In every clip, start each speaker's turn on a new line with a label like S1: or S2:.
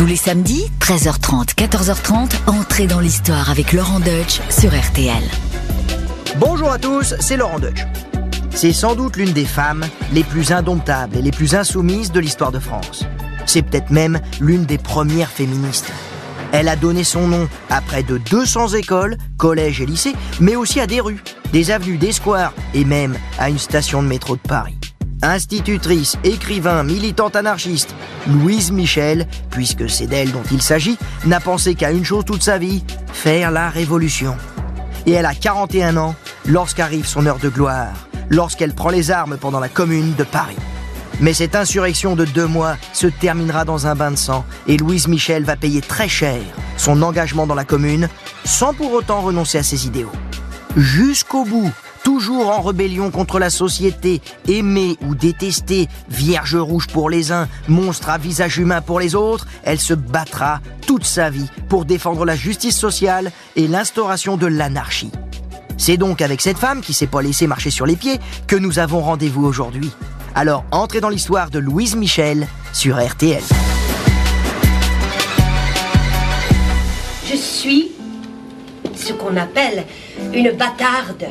S1: Tous les samedis, 13h30, 14h30, entrez dans l'histoire avec Laurent Deutsch sur RTL.
S2: Bonjour à tous, c'est Laurent Deutsch. C'est sans doute l'une des femmes les plus indomptables et les plus insoumises de l'histoire de France. C'est peut-être même l'une des premières féministes. Elle a donné son nom à près de 200 écoles, collèges et lycées, mais aussi à des rues, des avenues, des squares et même à une station de métro de Paris. Institutrice, écrivain, militante anarchiste, Louise Michel, puisque c'est d'elle dont il s'agit, n'a pensé qu'à une chose toute sa vie, faire la révolution. Et elle a 41 ans lorsqu'arrive son heure de gloire, lorsqu'elle prend les armes pendant la commune de Paris. Mais cette insurrection de deux mois se terminera dans un bain de sang et Louise Michel va payer très cher son engagement dans la commune sans pour autant renoncer à ses idéaux. Jusqu'au bout, toujours en rébellion contre la société, aimée ou détestée, vierge rouge pour les uns, monstre à visage humain pour les autres, elle se battra toute sa vie pour défendre la justice sociale et l'instauration de l'anarchie. C'est donc avec cette femme qui s'est pas laissée marcher sur les pieds que nous avons rendez-vous aujourd'hui. Alors entrez dans l'histoire de Louise Michel sur RTL.
S3: Je suis ce qu'on appelle une bâtarde.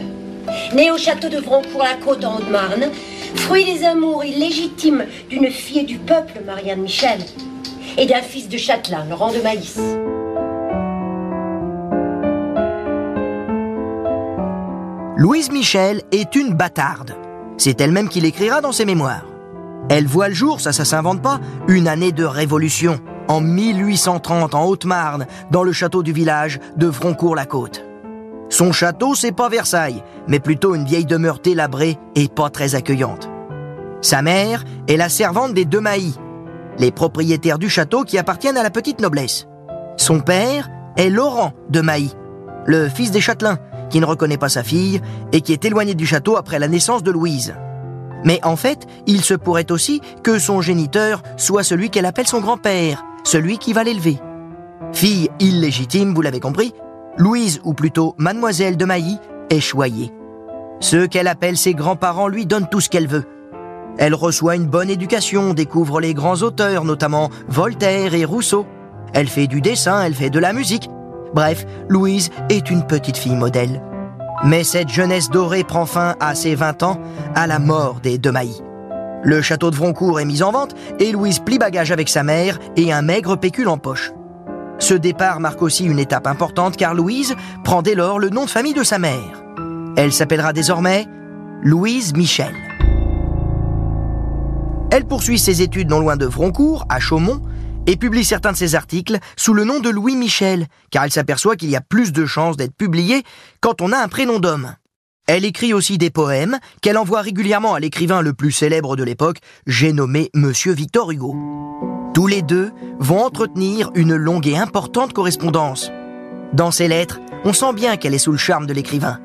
S3: Née au château de Vroncourt-la-Côte en Haute-Marne, fruit des amours illégitimes d'une fille du peuple, Marianne Michel, et d'un fils de châtelain, Laurent de Maïs.
S2: Louise Michel est une bâtarde. C'est elle-même qui l'écrira dans ses mémoires. Elle voit le jour, ça ça s'invente pas, une année de révolution, en 1830 en Haute-Marne, dans le château du village de Vroncourt-la-Côte. Son château, c'est pas Versailles, mais plutôt une vieille demeure télabrée et pas très accueillante. Sa mère est la servante des deux Mailly, les propriétaires du château qui appartiennent à la petite noblesse. Son père est Laurent de Mailly, le fils des châtelains, qui ne reconnaît pas sa fille et qui est éloigné du château après la naissance de Louise. Mais en fait, il se pourrait aussi que son géniteur soit celui qu'elle appelle son grand-père, celui qui va l'élever. Fille illégitime, vous l'avez compris, Louise, ou plutôt mademoiselle de Mailly, est choyée. Ceux qu'elle appelle ses grands-parents lui donnent tout ce qu'elle veut. Elle reçoit une bonne éducation, découvre les grands auteurs, notamment Voltaire et Rousseau. Elle fait du dessin, elle fait de la musique, Bref, Louise est une petite fille modèle. Mais cette jeunesse dorée prend fin à ses 20 ans, à la mort des deux Mailly. Le château de Vroncourt est mis en vente et Louise plie bagage avec sa mère et un maigre pécule en poche. Ce départ marque aussi une étape importante car Louise prend dès lors le nom de famille de sa mère. Elle s'appellera désormais Louise Michel. Elle poursuit ses études non loin de Vroncourt, à Chaumont, et publie certains de ses articles sous le nom de Louis Michel, car elle s'aperçoit qu'il y a plus de chances d'être publié quand on a un prénom d'homme. Elle écrit aussi des poèmes qu'elle envoie régulièrement à l'écrivain le plus célèbre de l'époque, j'ai nommé Monsieur Victor Hugo. Tous les deux vont entretenir une longue et importante correspondance. Dans ses lettres, on sent bien qu'elle est sous le charme de l'écrivain.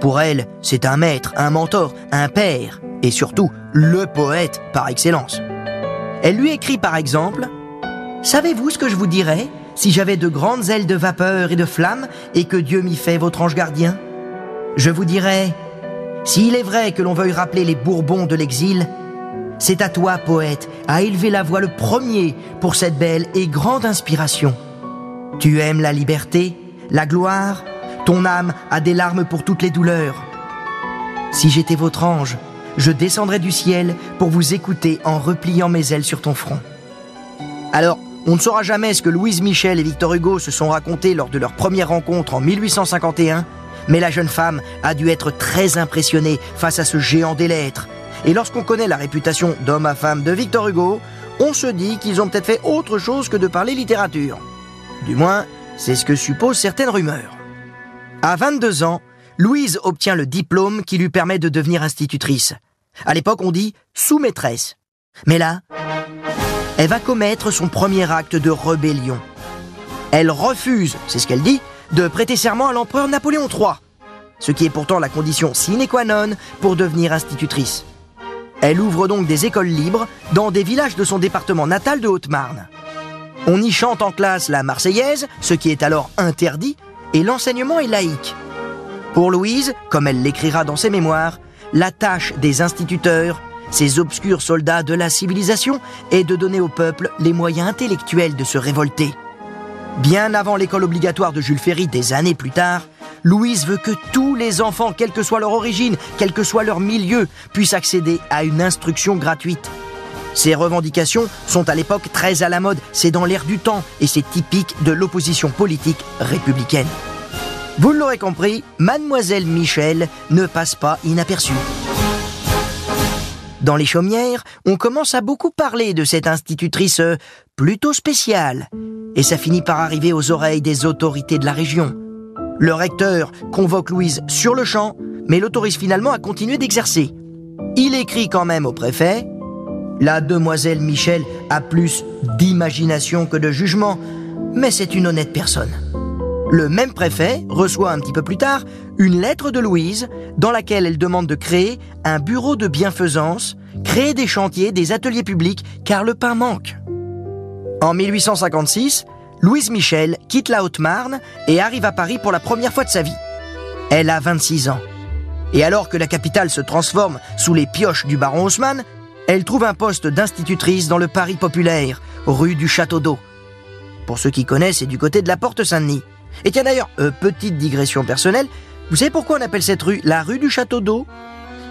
S2: Pour elle, c'est un maître, un mentor, un père, et surtout le poète par excellence. Elle lui écrit par exemple Savez-vous ce que je vous dirais si j'avais de grandes ailes de vapeur et de flammes et que Dieu m'y fait votre ange gardien? Je vous dirais, s'il est vrai que l'on veuille rappeler les Bourbons de l'exil, c'est à toi, poète, à élever la voix le premier pour cette belle et grande inspiration. Tu aimes la liberté, la gloire, ton âme a des larmes pour toutes les douleurs. Si j'étais votre ange, je descendrais du ciel pour vous écouter en repliant mes ailes sur ton front. Alors, on ne saura jamais ce que Louise Michel et Victor Hugo se sont racontés lors de leur première rencontre en 1851, mais la jeune femme a dû être très impressionnée face à ce géant des lettres. Et lorsqu'on connaît la réputation d'homme à femme de Victor Hugo, on se dit qu'ils ont peut-être fait autre chose que de parler littérature. Du moins, c'est ce que supposent certaines rumeurs. À 22 ans, Louise obtient le diplôme qui lui permet de devenir institutrice. À l'époque, on dit sous-maîtresse. Mais là, elle va commettre son premier acte de rébellion. Elle refuse, c'est ce qu'elle dit, de prêter serment à l'empereur Napoléon III, ce qui est pourtant la condition sine qua non pour devenir institutrice. Elle ouvre donc des écoles libres dans des villages de son département natal de Haute-Marne. On y chante en classe la Marseillaise, ce qui est alors interdit, et l'enseignement est laïque. Pour Louise, comme elle l'écrira dans ses mémoires, la tâche des instituteurs ces obscurs soldats de la civilisation, est de donner au peuple les moyens intellectuels de se révolter. Bien avant l'école obligatoire de Jules Ferry des années plus tard, Louise veut que tous les enfants, quelle que soit leur origine, quel que soit leur milieu, puissent accéder à une instruction gratuite. Ces revendications sont à l'époque très à la mode, c'est dans l'air du temps et c'est typique de l'opposition politique républicaine. Vous l'aurez compris, mademoiselle Michel ne passe pas inaperçue. Dans les chaumières, on commence à beaucoup parler de cette institutrice euh, plutôt spéciale, et ça finit par arriver aux oreilles des autorités de la région. Le recteur convoque Louise sur le champ, mais l'autorise finalement à continuer d'exercer. Il écrit quand même au préfet La demoiselle Michel a plus d'imagination que de jugement, mais c'est une honnête personne. Le même préfet reçoit un petit peu plus tard une lettre de Louise dans laquelle elle demande de créer un bureau de bienfaisance, créer des chantiers, des ateliers publics, car le pain manque. En 1856, Louise Michel quitte la Haute-Marne et arrive à Paris pour la première fois de sa vie. Elle a 26 ans. Et alors que la capitale se transforme sous les pioches du baron Haussmann, elle trouve un poste d'institutrice dans le Paris populaire, rue du Château d'Eau. Pour ceux qui connaissent, c'est du côté de la Porte Saint-Denis. Et tiens d'ailleurs, euh, petite digression personnelle, vous savez pourquoi on appelle cette rue la rue du château d'eau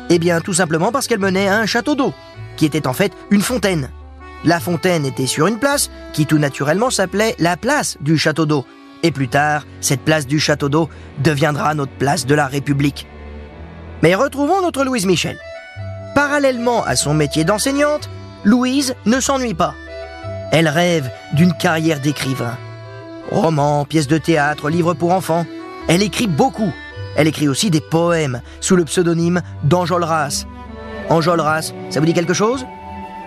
S2: Eh bien tout simplement parce qu'elle menait à un château d'eau, qui était en fait une fontaine. La fontaine était sur une place qui tout naturellement s'appelait la place du château d'eau. Et plus tard, cette place du château d'eau deviendra notre place de la République. Mais retrouvons notre Louise Michel. Parallèlement à son métier d'enseignante, Louise ne s'ennuie pas. Elle rêve d'une carrière d'écrivain. Romans, pièces de théâtre, livres pour enfants. Elle écrit beaucoup. Elle écrit aussi des poèmes sous le pseudonyme d'Enjolras. Enjolras, ça vous dit quelque chose?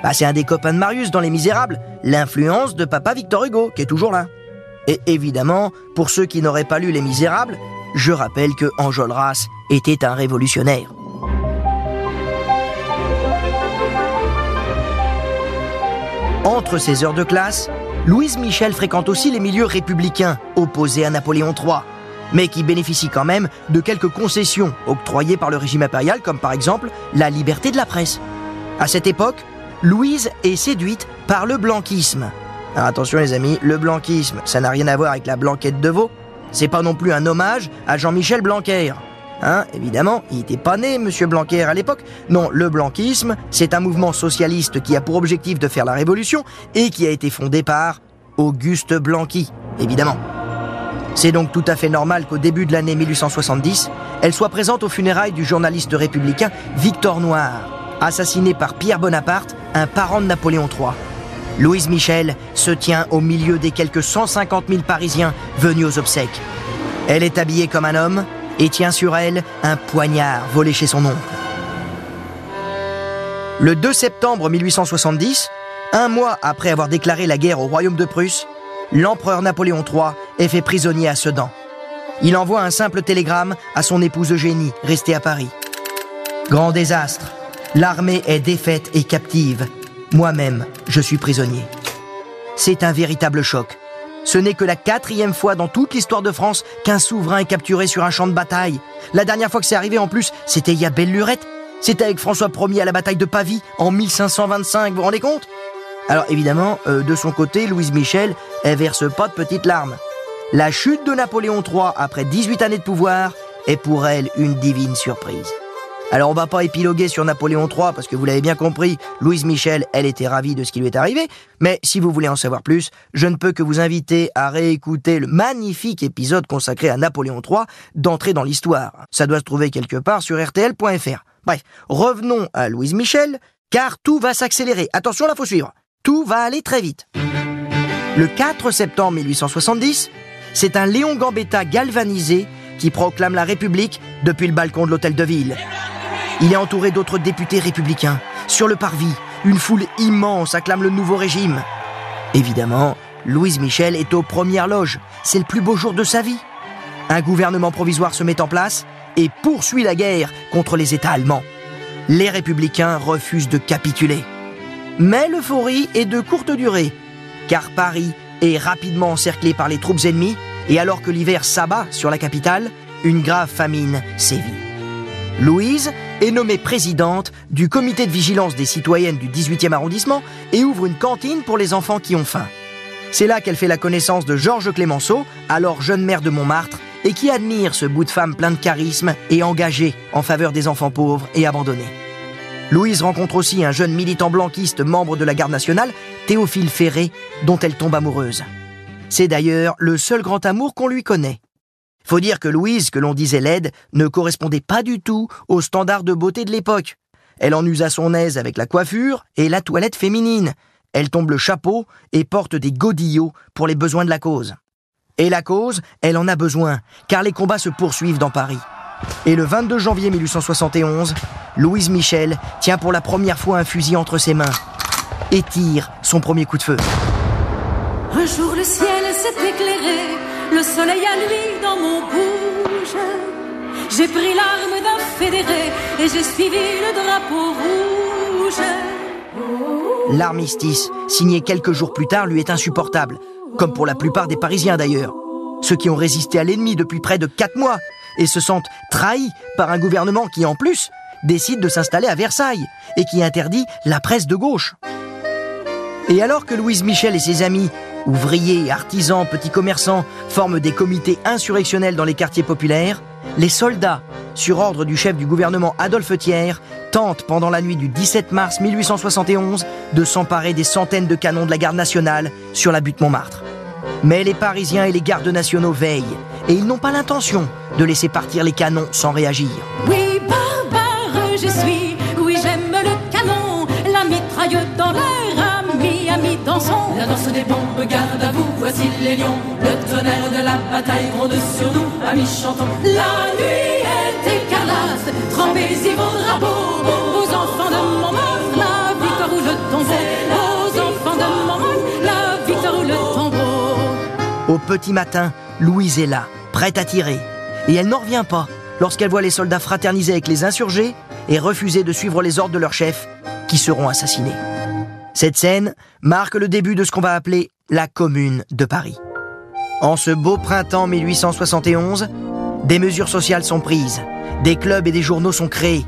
S2: Bah, C'est un des copains de Marius dans Les Misérables, l'influence de papa Victor Hugo, qui est toujours là. Et évidemment, pour ceux qui n'auraient pas lu Les Misérables, je rappelle que Enjolras était un révolutionnaire. Entre ses heures de classe, Louise Michel fréquente aussi les milieux républicains, opposés à Napoléon III, mais qui bénéficient quand même de quelques concessions octroyées par le régime impérial, comme par exemple la liberté de la presse. À cette époque, Louise est séduite par le blanquisme. attention les amis, le blanquisme, ça n'a rien à voir avec la blanquette de veau. C'est pas non plus un hommage à Jean-Michel Blanquer. Hein, évidemment, il n'était pas né, Monsieur Blanquer, à l'époque. Non, le blanquisme, c'est un mouvement socialiste qui a pour objectif de faire la révolution et qui a été fondé par Auguste Blanqui, évidemment. C'est donc tout à fait normal qu'au début de l'année 1870, elle soit présente aux funérailles du journaliste républicain Victor Noir, assassiné par Pierre Bonaparte, un parent de Napoléon III. Louise Michel se tient au milieu des quelques 150 000 Parisiens venus aux obsèques. Elle est habillée comme un homme, et tient sur elle un poignard volé chez son oncle. Le 2 septembre 1870, un mois après avoir déclaré la guerre au royaume de Prusse, l'empereur Napoléon III est fait prisonnier à Sedan. Il envoie un simple télégramme à son épouse Eugénie, restée à Paris. Grand désastre. L'armée est défaite et captive. Moi-même, je suis prisonnier. C'est un véritable choc. Ce n'est que la quatrième fois dans toute l'histoire de France qu'un souverain est capturé sur un champ de bataille. La dernière fois que c'est arrivé en plus, c'était il y a belle lurette. C'était avec François Ier à la bataille de Pavie en 1525, vous vous rendez compte? Alors évidemment, euh, de son côté, Louise Michel, elle verse pas de petites larmes. La chute de Napoléon III après 18 années de pouvoir est pour elle une divine surprise. Alors on va pas épiloguer sur Napoléon III parce que vous l'avez bien compris, Louise Michel, elle était ravie de ce qui lui est arrivé, mais si vous voulez en savoir plus, je ne peux que vous inviter à réécouter le magnifique épisode consacré à Napoléon III d'entrer dans l'histoire. Ça doit se trouver quelque part sur rtl.fr. Bref, revenons à Louise Michel, car tout va s'accélérer. Attention, là faut suivre. Tout va aller très vite. Le 4 septembre 1870, c'est un Léon Gambetta galvanisé qui proclame la République depuis le balcon de l'hôtel de ville. Il est entouré d'autres députés républicains. Sur le parvis, une foule immense acclame le nouveau régime. Évidemment, Louise Michel est aux premières loges. C'est le plus beau jour de sa vie. Un gouvernement provisoire se met en place et poursuit la guerre contre les États allemands. Les républicains refusent de capituler. Mais l'euphorie est de courte durée, car Paris est rapidement encerclé par les troupes ennemies, et alors que l'hiver s'abat sur la capitale, une grave famine sévit. Louise est nommée présidente du comité de vigilance des citoyennes du 18e arrondissement et ouvre une cantine pour les enfants qui ont faim. C'est là qu'elle fait la connaissance de Georges Clémenceau, alors jeune maire de Montmartre, et qui admire ce bout de femme plein de charisme et engagé en faveur des enfants pauvres et abandonnés. Louise rencontre aussi un jeune militant blanquiste membre de la garde nationale, Théophile Ferré, dont elle tombe amoureuse. C'est d'ailleurs le seul grand amour qu'on lui connaît. Faut dire que Louise, que l'on disait laide, ne correspondait pas du tout aux standards de beauté de l'époque. Elle en use à son aise avec la coiffure et la toilette féminine. Elle tombe le chapeau et porte des godillots pour les besoins de la cause. Et la cause, elle en a besoin, car les combats se poursuivent dans Paris. Et le 22 janvier 1871, Louise Michel tient pour la première fois un fusil entre ses mains et tire son premier coup de feu.
S4: Un jour le ciel s'est éclairé, le soleil a lui dans mon bouge. J'ai pris l'arme d'un fédéré et j'ai suivi le drapeau rouge.
S2: L'armistice, signé quelques jours plus tard, lui est insupportable, comme pour la plupart des Parisiens d'ailleurs. Ceux qui ont résisté à l'ennemi depuis près de quatre mois et se sentent trahis par un gouvernement qui, en plus, décide de s'installer à Versailles et qui interdit la presse de gauche. Et alors que Louise Michel et ses amis, ouvriers, artisans, petits commerçants, forment des comités insurrectionnels dans les quartiers populaires, les soldats, sur ordre du chef du gouvernement Adolphe Thiers, tentent pendant la nuit du 17 mars 1871 de s'emparer des centaines de canons de la garde nationale sur la butte Montmartre. Mais les Parisiens et les gardes nationaux veillent, et ils n'ont pas l'intention de laisser partir les canons sans réagir.
S4: Oui, barbare, je suis, oui, j'aime le canon, la mitraille dans l'air, ami, ami, dansons. La danse des bombes, garde à vous, voici les lions, le tonnerre de la bataille gronde sur nous, amis, chantons. La nuit est écarlate, trempez-y vos drapeaux, aux enfants de Montmartre, la victoire ou le tombeau, aux enfants de Montmartre, la victoire ou le tombeau.
S2: Au petit matin, Louise est là, prête à tirer. Et elle n'en revient pas lorsqu'elle voit les soldats fraterniser avec les insurgés et refuser de suivre les ordres de leur chef, qui seront assassinés. Cette scène marque le début de ce qu'on va appeler la Commune de Paris. En ce beau printemps 1871, des mesures sociales sont prises, des clubs et des journaux sont créés.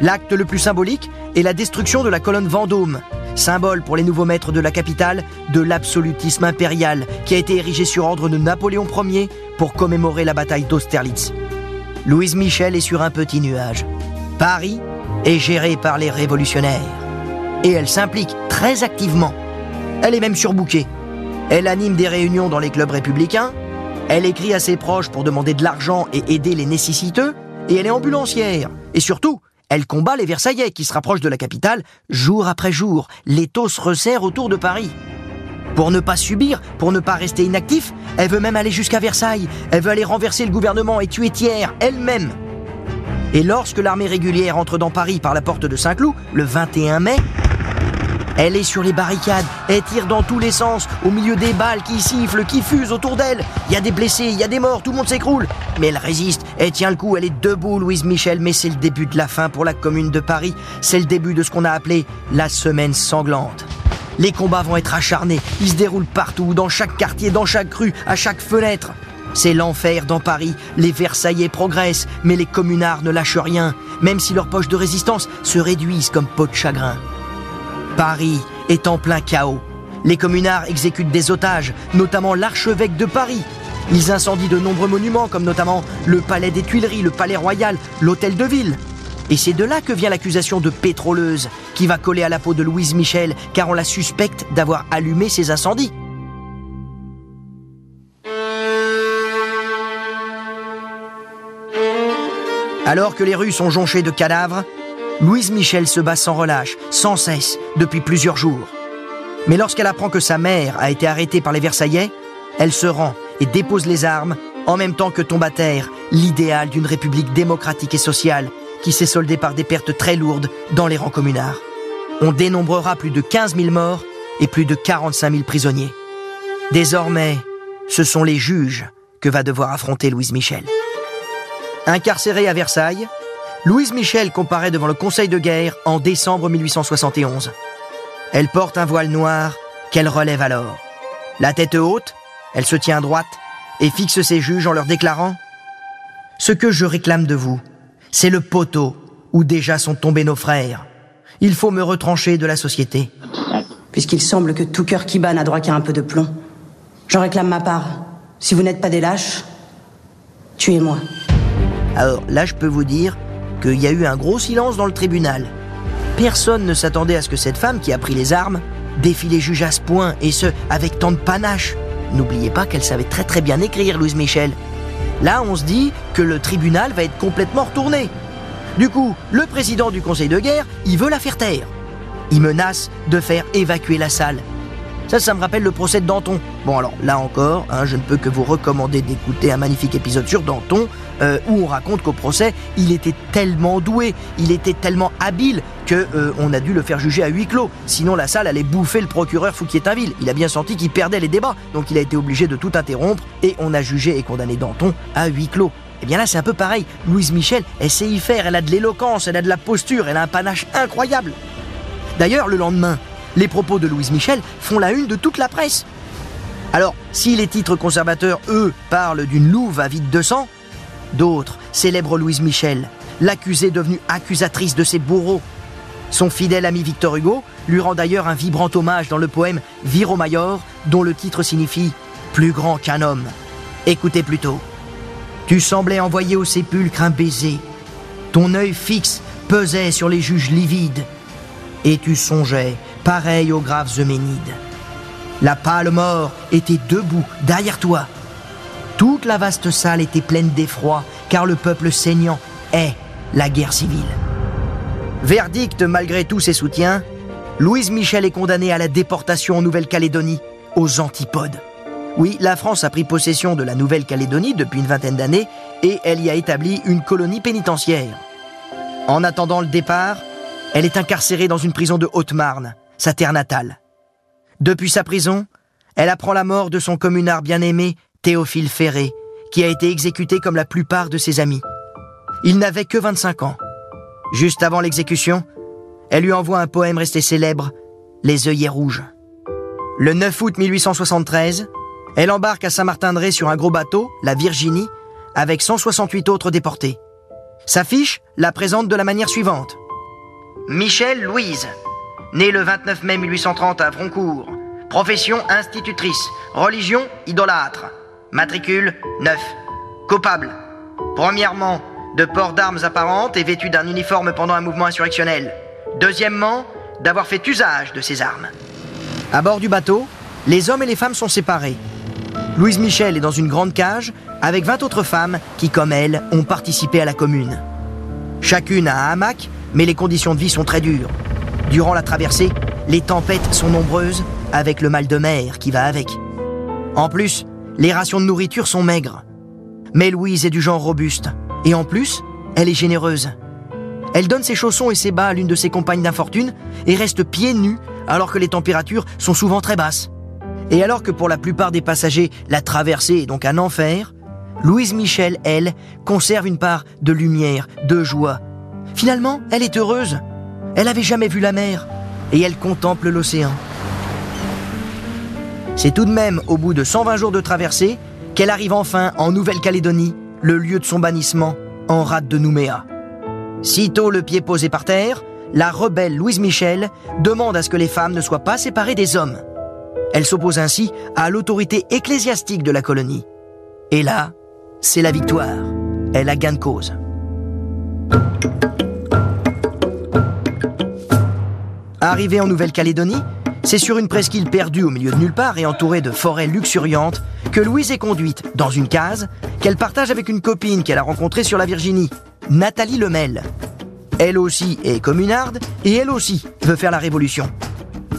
S2: L'acte le plus symbolique est la destruction de la colonne Vendôme, symbole pour les nouveaux maîtres de la capitale de l'absolutisme impérial qui a été érigé sur ordre de Napoléon Ier pour commémorer la bataille d'Austerlitz. Louise Michel est sur un petit nuage. Paris est géré par les révolutionnaires. Et elle s'implique très activement. Elle est même surbookée. Elle anime des réunions dans les clubs républicains. Elle écrit à ses proches pour demander de l'argent et aider les nécessiteux. Et elle est ambulancière. Et surtout, elle combat les Versaillais qui se rapprochent de la capitale jour après jour. L'étau se resserre autour de Paris. Pour ne pas subir, pour ne pas rester inactif, elle veut même aller jusqu'à Versailles. Elle veut aller renverser le gouvernement et tuer Thiers elle-même. Et lorsque l'armée régulière entre dans Paris par la porte de Saint-Cloud, le 21 mai, elle est sur les barricades, elle tire dans tous les sens, au milieu des balles qui sifflent, qui fusent autour d'elle. Il y a des blessés, il y a des morts, tout le monde s'écroule. Mais elle résiste, elle tient le coup, elle est debout, Louise Michel. Mais c'est le début de la fin pour la commune de Paris. C'est le début de ce qu'on a appelé la semaine sanglante. Les combats vont être acharnés, ils se déroulent partout, dans chaque quartier, dans chaque rue, à chaque fenêtre. C'est l'enfer dans Paris, les Versaillais progressent, mais les communards ne lâchent rien, même si leurs poches de résistance se réduisent comme peau de chagrin. Paris est en plein chaos. Les communards exécutent des otages, notamment l'archevêque de Paris. Ils incendient de nombreux monuments, comme notamment le palais des Tuileries, le palais royal, l'hôtel de ville. Et c'est de là que vient l'accusation de pétroleuse, qui va coller à la peau de Louise Michel, car on la suspecte d'avoir allumé ces incendies. Alors que les rues sont jonchées de cadavres, Louise Michel se bat sans relâche, sans cesse, depuis plusieurs jours. Mais lorsqu'elle apprend que sa mère a été arrêtée par les Versaillais, elle se rend et dépose les armes, en même temps que tombe à terre l'idéal d'une république démocratique et sociale qui s'est soldée par des pertes très lourdes dans les rangs communards. On dénombrera plus de 15 000 morts et plus de 45 000 prisonniers. Désormais, ce sont les juges que va devoir affronter Louise Michel. Incarcérée à Versailles, Louise Michel comparaît devant le Conseil de guerre en décembre 1871. Elle porte un voile noir qu'elle relève alors. La tête haute, elle se tient droite et fixe ses juges en leur déclarant ⁇ Ce que je réclame de vous, C'est le poteau où déjà sont tombés nos frères. Il faut me retrancher de la société.
S5: Puisqu'il semble que tout cœur qui bat n'a droit qu'à un peu de plomb. J'en réclame ma part. Si vous n'êtes pas des lâches, tuez-moi.
S2: Alors là, je peux vous dire qu'il y a eu un gros silence dans le tribunal. Personne ne s'attendait à ce que cette femme qui a pris les armes défie les juges à ce point, et ce, avec tant de panache. N'oubliez pas qu'elle savait très très bien écrire, Louise Michel. Là, on se dit que le tribunal va être complètement retourné. Du coup, le président du conseil de guerre, il veut la faire taire. Il menace de faire évacuer la salle. Ça, ça me rappelle le procès de Danton. Bon, alors là encore, hein, je ne peux que vous recommander d'écouter un magnifique épisode sur Danton, euh, où on raconte qu'au procès, il était tellement doué, il était tellement habile que euh, on a dû le faire juger à huis clos. Sinon, la salle allait bouffer le procureur Fouquier-Tinville. Il a bien senti qu'il perdait les débats, donc il a été obligé de tout interrompre et on a jugé et condamné Danton à huis clos. Eh bien là, c'est un peu pareil. Louise Michel, elle sait y faire, elle a de l'éloquence, elle a de la posture, elle a un panache incroyable. D'ailleurs, le lendemain, les propos de Louise Michel font la une de toute la presse. Alors, si les titres conservateurs, eux, parlent d'une louve avide de sang, d'autres célèbrent Louise Michel, l'accusée devenue accusatrice de ses bourreaux. Son fidèle ami Victor Hugo lui rend d'ailleurs un vibrant hommage dans le poème Viro Mayor, dont le titre signifie Plus grand qu'un homme. Écoutez plutôt. Tu semblais envoyer au sépulcre un baiser. Ton œil fixe pesait sur les juges livides. Et tu songeais pareil aux graves Euménides. La pâle mort était debout derrière toi. Toute la vaste salle était pleine d'effroi, car le peuple saignant est la guerre civile. Verdict malgré tous ses soutiens, Louise Michel est condamnée à la déportation en Nouvelle-Calédonie, aux antipodes. Oui, la France a pris possession de la Nouvelle-Calédonie depuis une vingtaine d'années et elle y a établi une colonie pénitentiaire. En attendant le départ, elle est incarcérée dans une prison de Haute-Marne, sa terre natale. Depuis sa prison, elle apprend la mort de son communard bien-aimé, Théophile Ferré, qui a été exécuté comme la plupart de ses amis. Il n'avait que 25 ans. Juste avant l'exécution, elle lui envoie un poème resté célèbre, Les œillets rouges. Le 9 août 1873, elle embarque à Saint-Martin-de-Ré sur un gros bateau, la Virginie, avec 168 autres déportés. Sa fiche la présente de la manière suivante. Michel Louise, Née le 29 mai 1830 à Vroncourt. Profession institutrice. Religion idolâtre. Matricule 9. Coupable. Premièrement, de port d'armes apparentes et vêtu d'un uniforme pendant un mouvement insurrectionnel. Deuxièmement, d'avoir fait usage de ces armes. À bord du bateau, les hommes et les femmes sont séparés. Louise Michel est dans une grande cage avec 20 autres femmes qui, comme elle, ont participé à la commune. Chacune a un hamac, mais les conditions de vie sont très dures. Durant la traversée, les tempêtes sont nombreuses, avec le mal de mer qui va avec. En plus, les rations de nourriture sont maigres. Mais Louise est du genre robuste, et en plus, elle est généreuse. Elle donne ses chaussons et ses bas à l'une de ses compagnes d'infortune et reste pieds nus alors que les températures sont souvent très basses. Et alors que pour la plupart des passagers, la traversée est donc un enfer, Louise Michel, elle, conserve une part de lumière, de joie. Finalement, elle est heureuse. Elle n'avait jamais vu la mer et elle contemple l'océan. C'est tout de même au bout de 120 jours de traversée qu'elle arrive enfin en Nouvelle-Calédonie, le lieu de son bannissement, en rade de Nouméa. Sitôt le pied posé par terre, la rebelle Louise Michel demande à ce que les femmes ne soient pas séparées des hommes. Elle s'oppose ainsi à l'autorité ecclésiastique de la colonie. Et là, c'est la victoire. Elle a gain de cause. Arrivée en Nouvelle-Calédonie, c'est sur une presqu'île perdue au milieu de nulle part et entourée de forêts luxuriantes que Louise est conduite dans une case qu'elle partage avec une copine qu'elle a rencontrée sur la Virginie, Nathalie Lemel. Elle aussi est communarde et elle aussi veut faire la révolution.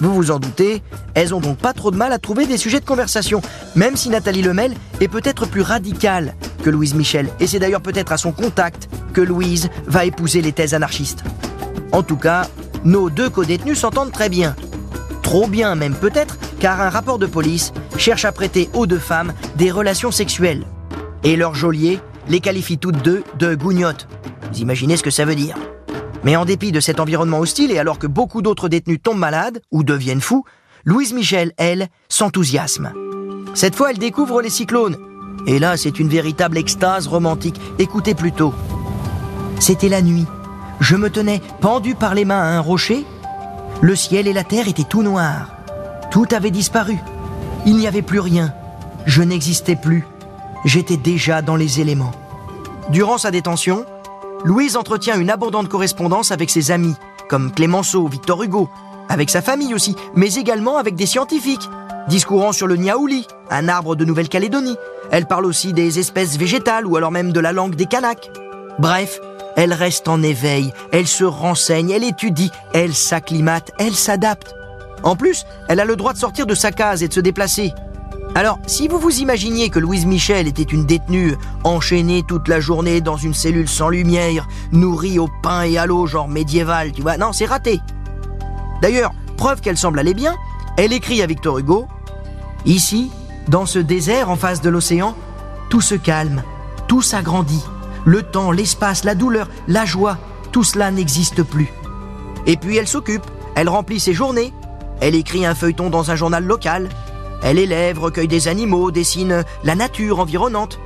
S2: Vous vous en doutez, elles ont donc pas trop de mal à trouver des sujets de conversation, même si Nathalie Lemel est peut-être plus radicale que Louise Michel, et c'est d'ailleurs peut-être à son contact que Louise va épouser les thèses anarchistes. En tout cas, nos deux co-détenus s'entendent très bien. Trop bien même peut-être, car un rapport de police cherche à prêter aux deux femmes des relations sexuelles. Et leur geôlier les qualifie toutes deux de gougnottes. Vous imaginez ce que ça veut dire Mais en dépit de cet environnement hostile et alors que beaucoup d'autres détenus tombent malades ou deviennent fous, Louise Michel, elle, s'enthousiasme. Cette fois, elle découvre les cyclones. Et là, c'est une véritable extase romantique. Écoutez plutôt. C'était la nuit. Je me tenais pendu par les mains à un rocher. Le ciel et la terre étaient tout noirs. Tout avait disparu. Il n'y avait plus rien. Je n'existais plus. J'étais déjà dans les éléments. Durant sa détention, Louise entretient une abondante correspondance avec ses amis, comme Clémenceau, Victor Hugo, avec sa famille aussi, mais également avec des scientifiques, discourant sur le niaouli, un arbre de Nouvelle-Calédonie. Elle parle aussi des espèces végétales ou alors même de la langue des Kanaks. Bref, elle reste en éveil, elle se renseigne, elle étudie, elle s'acclimate, elle s'adapte. En plus, elle a le droit de sortir de sa case et de se déplacer. Alors, si vous vous imaginiez que Louise Michel était une détenue enchaînée toute la journée dans une cellule sans lumière, nourrie au pain et à l'eau, genre médiéval, tu vois, non, c'est raté. D'ailleurs, preuve qu'elle semble aller bien, elle écrit à Victor Hugo Ici, dans ce désert en face de l'océan, tout se calme, tout s'agrandit. Le temps, l'espace, la douleur, la joie, tout cela n'existe plus. Et puis elle s'occupe, elle remplit ses journées, elle écrit un feuilleton dans un journal local, elle élève, recueille des animaux, dessine la nature environnante.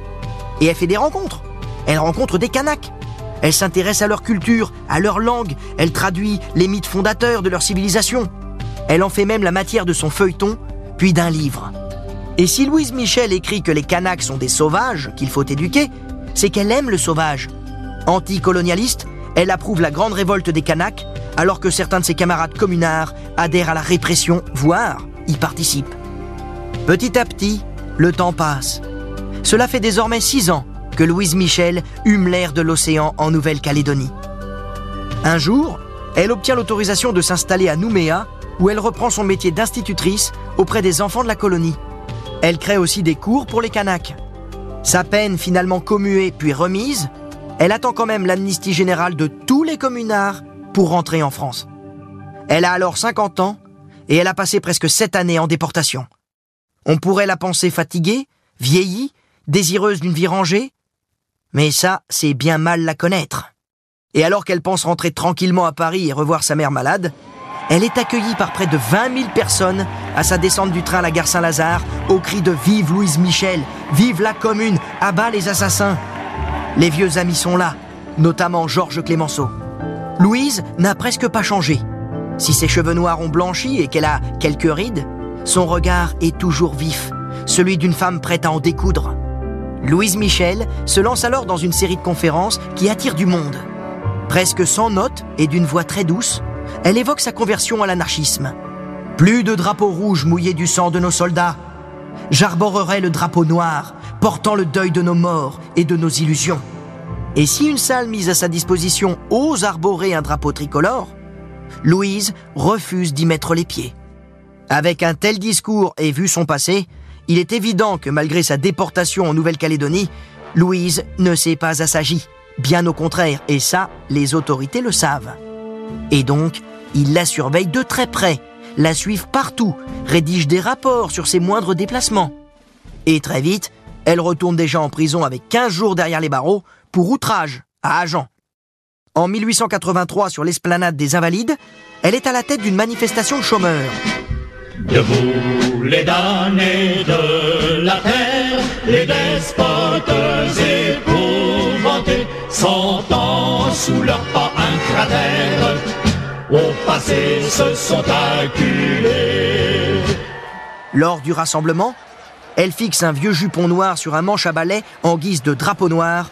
S2: Et elle fait des rencontres. Elle rencontre des Kanaks. Elle s'intéresse à leur culture, à leur langue, elle traduit les mythes fondateurs de leur civilisation. Elle en fait même la matière de son feuilleton, puis d'un livre. Et si Louise Michel écrit que les Kanaks sont des sauvages qu'il faut éduquer, c'est qu'elle aime le sauvage. Anticolonialiste, elle approuve la grande révolte des Kanaks, alors que certains de ses camarades communards adhèrent à la répression, voire y participent. Petit à petit, le temps passe. Cela fait désormais six ans que Louise Michel hume l'air de l'océan en Nouvelle-Calédonie. Un jour, elle obtient l'autorisation de s'installer à Nouméa, où elle reprend son métier d'institutrice auprès des enfants de la colonie. Elle crée aussi des cours pour les Kanaks. Sa peine finalement commuée puis remise, elle attend quand même l'amnistie générale de tous les communards pour rentrer en France. Elle a alors 50 ans et elle a passé presque 7 années en déportation. On pourrait la penser fatiguée, vieillie, désireuse d'une vie rangée, mais ça, c'est bien mal la connaître. Et alors qu'elle pense rentrer tranquillement à Paris et revoir sa mère malade, elle est accueillie par près de 20 000 personnes à sa descente du train à la gare Saint-Lazare, au cri de Vive Louise Michel, Vive la commune, abat les assassins. Les vieux amis sont là, notamment Georges Clémenceau. Louise n'a presque pas changé. Si ses cheveux noirs ont blanchi et qu'elle a quelques rides, son regard est toujours vif, celui d'une femme prête à en découdre. Louise Michel se lance alors dans une série de conférences qui attire du monde. Presque sans notes et d'une voix très douce, elle évoque sa conversion à l'anarchisme. Plus de drapeaux rouges mouillés du sang de nos soldats. J'arborerai le drapeau noir, portant le deuil de nos morts et de nos illusions. Et si une salle mise à sa disposition ose arborer un drapeau tricolore, Louise refuse d'y mettre les pieds. Avec un tel discours et vu son passé, il est évident que malgré sa déportation en Nouvelle-Calédonie, Louise ne s'est pas assagie. Bien au contraire, et ça, les autorités le savent. Et donc, ils la surveillent de très près, la suivent partout, rédigent des rapports sur ses moindres déplacements. Et très vite, elle retourne déjà en prison avec 15 jours derrière les barreaux pour outrage à Agen. En 1883, sur l'esplanade des Invalides, elle est à la tête d'une manifestation de chômeurs.
S6: Les de la terre, les despotes épouvantés, sentant sous leurs pas un cratère, passé se sont.
S2: Lors du rassemblement, elle fixe un vieux jupon noir sur un manche à balai en guise de drapeau noir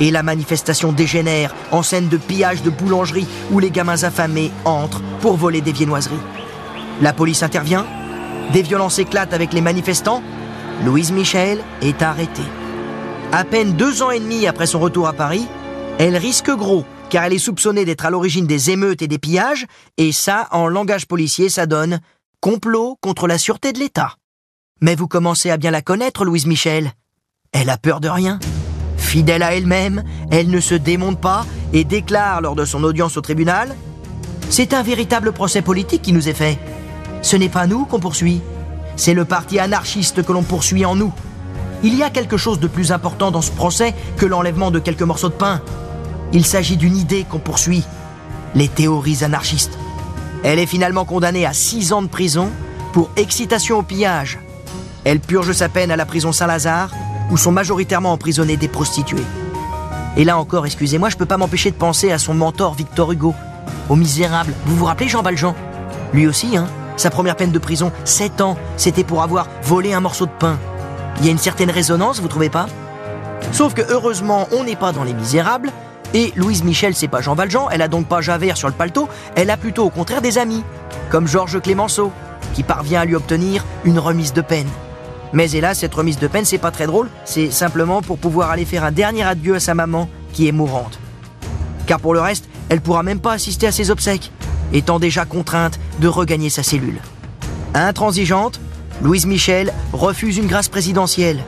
S2: et la manifestation dégénère en scène de pillage de boulangerie où les gamins affamés entrent pour voler des viennoiseries. La police intervient, des violences éclatent avec les manifestants, Louise Michel est arrêtée. À peine deux ans et demi après son retour à Paris, elle risque gros, car elle est soupçonnée d'être à l'origine des émeutes et des pillages, et ça, en langage policier, ça donne complot contre la sûreté de l'État. Mais vous commencez à bien la connaître, Louise Michel. Elle a peur de rien. Fidèle à elle-même, elle ne se démonte pas et déclare lors de son audience au tribunal C'est un véritable procès politique qui nous est fait. Ce n'est pas nous qu'on poursuit, c'est le parti anarchiste que l'on poursuit en nous. Il y a quelque chose de plus important dans ce procès que l'enlèvement de quelques morceaux de pain. Il s'agit d'une idée qu'on poursuit, les théories anarchistes. Elle est finalement condamnée à six ans de prison pour excitation au pillage. Elle purge sa peine à la prison Saint-Lazare, où sont majoritairement emprisonnées des prostituées. Et là encore, excusez-moi, je peux pas m'empêcher de penser à son mentor Victor Hugo, au misérable. Vous vous rappelez Jean Valjean? Lui aussi, hein Sa première peine de prison, 7 ans, c'était pour avoir volé un morceau de pain. Il y a une certaine résonance, vous trouvez pas? Sauf que heureusement, on n'est pas dans les misérables, et Louise Michel, c'est pas Jean Valjean, elle a donc pas Javert sur le paletot, elle a plutôt au contraire des amis, comme Georges Clémenceau, qui parvient à lui obtenir une remise de peine. Mais hélas, cette remise de peine, c'est pas très drôle, c'est simplement pour pouvoir aller faire un dernier adieu à sa maman, qui est mourante. Car pour le reste, elle pourra même pas assister à ses obsèques, étant déjà contrainte de regagner sa cellule. Intransigeante, Louise Michel refuse une grâce présidentielle.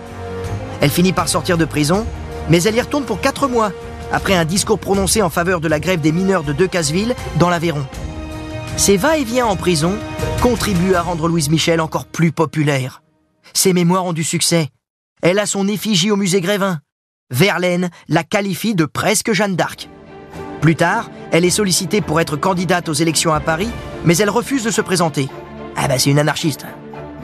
S2: Elle finit par sortir de prison, mais elle y retourne pour quatre mois, après un discours prononcé en faveur de la grève des mineurs de Decazeville, dans l'Aveyron. Ses va-et-vient en prison contribuent à rendre Louise Michel encore plus populaire. Ses mémoires ont du succès. Elle a son effigie au musée Grévin. Verlaine la qualifie de presque Jeanne d'Arc. Plus tard, elle est sollicitée pour être candidate aux élections à Paris, mais elle refuse de se présenter. Ah bah c'est une anarchiste.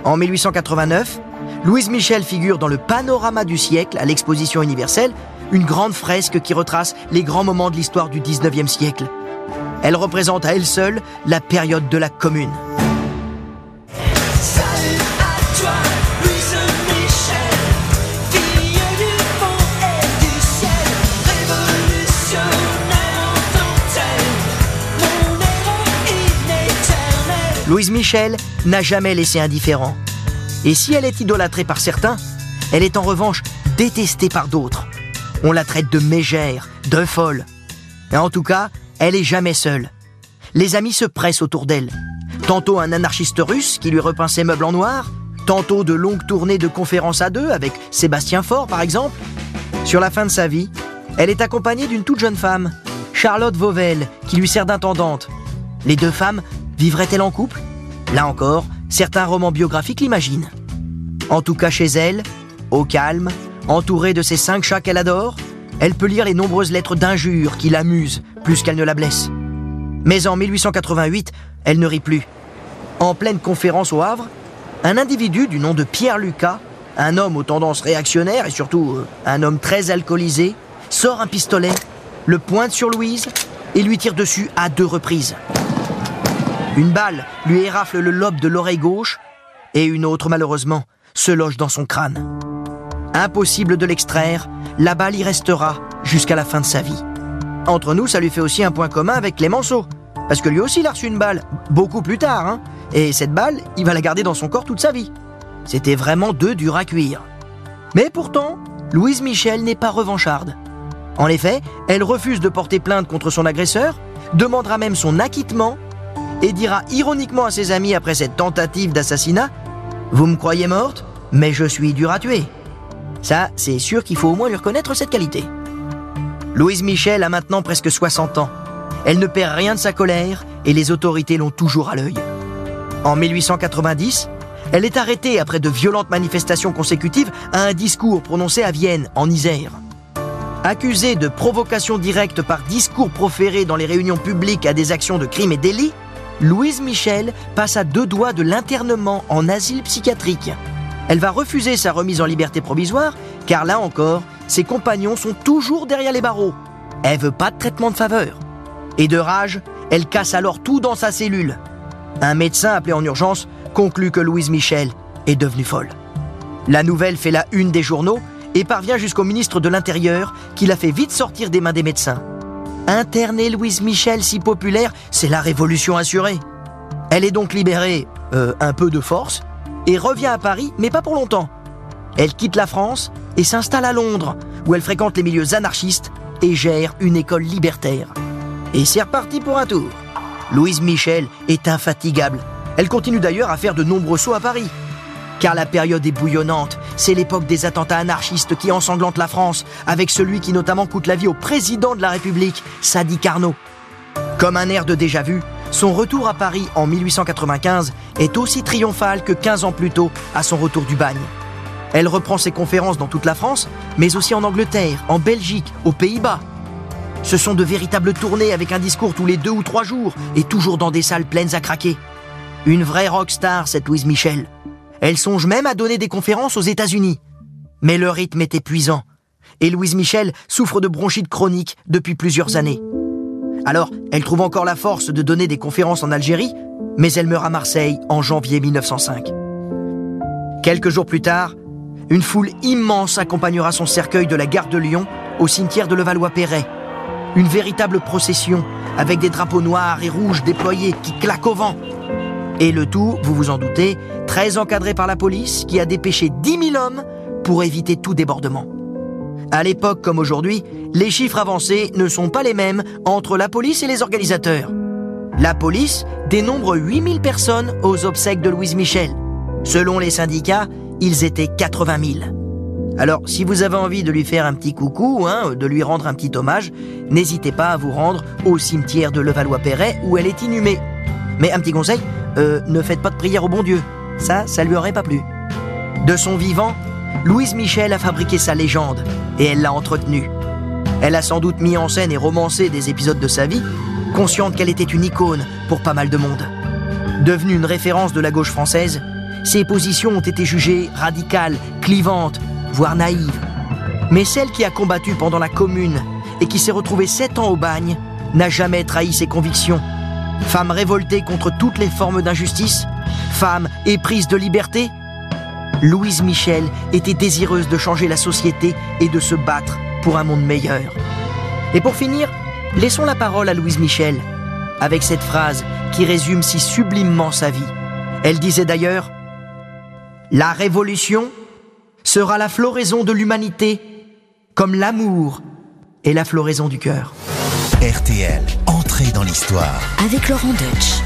S2: En 1889, Louise Michel figure dans le Panorama du siècle à l'exposition universelle, une grande fresque qui retrace les grands moments de l'histoire du 19e siècle. Elle représente à elle seule la période de la Commune. Louise Michel n'a jamais laissé indifférent. Et si elle est idolâtrée par certains, elle est en revanche détestée par d'autres. On la traite de mégère, de folle. Et en tout cas, elle est jamais seule. Les amis se pressent autour d'elle. Tantôt un anarchiste russe qui lui repeint ses meubles en noir, tantôt de longues tournées de conférences à deux avec Sébastien Faure par exemple. Sur la fin de sa vie, elle est accompagnée d'une toute jeune femme, Charlotte Vauvel, qui lui sert d'intendante. Les deux femmes Vivrait-elle en couple? Là encore, certains romans biographiques l'imaginent. En tout cas chez elle, au calme, entourée de ses cinq chats qu'elle adore, elle peut lire les nombreuses lettres d'injures qui l'amusent plus qu'elle ne la blesse. Mais en 1888, elle ne rit plus. En pleine conférence au Havre, un individu du nom de Pierre Lucas, un homme aux tendances réactionnaires et surtout euh, un homme très alcoolisé, sort un pistolet, le pointe sur Louise et lui tire dessus à deux reprises. Une balle lui érafle le lobe de l'oreille gauche et une autre, malheureusement, se loge dans son crâne. Impossible de l'extraire, la balle y restera jusqu'à la fin de sa vie. Entre nous, ça lui fait aussi un point commun avec Clémenceau. Parce que lui aussi, il a reçu une balle, beaucoup plus tard, hein. Et cette balle, il va la garder dans son corps toute sa vie. C'était vraiment deux durs à cuire. Mais pourtant, Louise Michel n'est pas revancharde. En effet, elle refuse de porter plainte contre son agresseur, demandera même son acquittement et dira ironiquement à ses amis après cette tentative d'assassinat Vous me croyez morte, mais je suis dur à tuer. Ça, c'est sûr qu'il faut au moins lui reconnaître cette qualité. Louise Michel a maintenant presque 60 ans. Elle ne perd rien de sa colère et les autorités l'ont toujours à l'œil. En 1890, elle est arrêtée après de violentes manifestations consécutives à un discours prononcé à Vienne, en Isère. Accusée de provocation directe par discours proférés dans les réunions publiques à des actions de crimes et délits, Louise Michel passe à deux doigts de l'internement en asile psychiatrique. Elle va refuser sa remise en liberté provisoire, car là encore, ses compagnons sont toujours derrière les barreaux. Elle veut pas de traitement de faveur. Et de rage, elle casse alors tout dans sa cellule. Un médecin appelé en urgence conclut que Louise Michel est devenue folle. La nouvelle fait la une des journaux et parvient jusqu'au ministre de l'Intérieur qui la fait vite sortir des mains des médecins. Interner Louise Michel si populaire, c'est la révolution assurée. Elle est donc libérée, euh, un peu de force, et revient à Paris, mais pas pour longtemps. Elle quitte la France et s'installe à Londres, où elle fréquente les milieux anarchistes et gère une école libertaire. Et c'est reparti pour un tour. Louise Michel est infatigable. Elle continue d'ailleurs à faire de nombreux sauts à Paris. Car la période est bouillonnante. C'est l'époque des attentats anarchistes qui ensanglantent la France, avec celui qui notamment coûte la vie au président de la République, Sadi Carnot. Comme un air de déjà-vu, son retour à Paris en 1895 est aussi triomphal que 15 ans plus tôt à son retour du bagne. Elle reprend ses conférences dans toute la France, mais aussi en Angleterre, en Belgique, aux Pays-Bas. Ce sont de véritables tournées avec un discours tous les deux ou trois jours et toujours dans des salles pleines à craquer. Une vraie rockstar, cette Louise Michel. Elle songe même à donner des conférences aux États-Unis. Mais le rythme est épuisant. et Louise Michel souffre de bronchite chronique depuis plusieurs années. Alors, elle trouve encore la force de donner des conférences en Algérie, mais elle meurt à Marseille en janvier 1905. Quelques jours plus tard, une foule immense accompagnera son cercueil de la gare de Lyon au cimetière de Levallois-Perret. Une véritable procession avec des drapeaux noirs et rouges déployés qui claquent au vent. Et le tout, vous vous en doutez, très encadré par la police qui a dépêché 10 000 hommes pour éviter tout débordement. À l'époque comme aujourd'hui, les chiffres avancés ne sont pas les mêmes entre la police et les organisateurs. La police dénombre 8000 personnes aux obsèques de Louise Michel. Selon les syndicats, ils étaient 80 000. Alors, si vous avez envie de lui faire un petit coucou, hein, de lui rendre un petit hommage, n'hésitez pas à vous rendre au cimetière de Levallois-Perret où elle est inhumée. Mais un petit conseil, euh, ne faites pas de prière au bon Dieu. Ça, ça lui aurait pas plu. De son vivant, Louise Michel a fabriqué sa légende et elle l'a entretenue. Elle a sans doute mis en scène et romancé des épisodes de sa vie, consciente qu'elle était une icône pour pas mal de monde. Devenue une référence de la gauche française, ses positions ont été jugées radicales, clivantes, voire naïves. Mais celle qui a combattu pendant la Commune et qui s'est retrouvée sept ans au bagne n'a jamais trahi ses convictions. Femme révoltée contre toutes les formes d'injustice, femme éprise de liberté, Louise Michel était désireuse de changer la société et de se battre pour un monde meilleur. Et pour finir, laissons la parole à Louise Michel, avec cette phrase qui résume si sublimement sa vie. Elle disait d'ailleurs La révolution sera la floraison de l'humanité, comme l'amour est la floraison du cœur.
S7: RTL, entrée dans l'histoire.
S1: Avec Laurent Deutsch.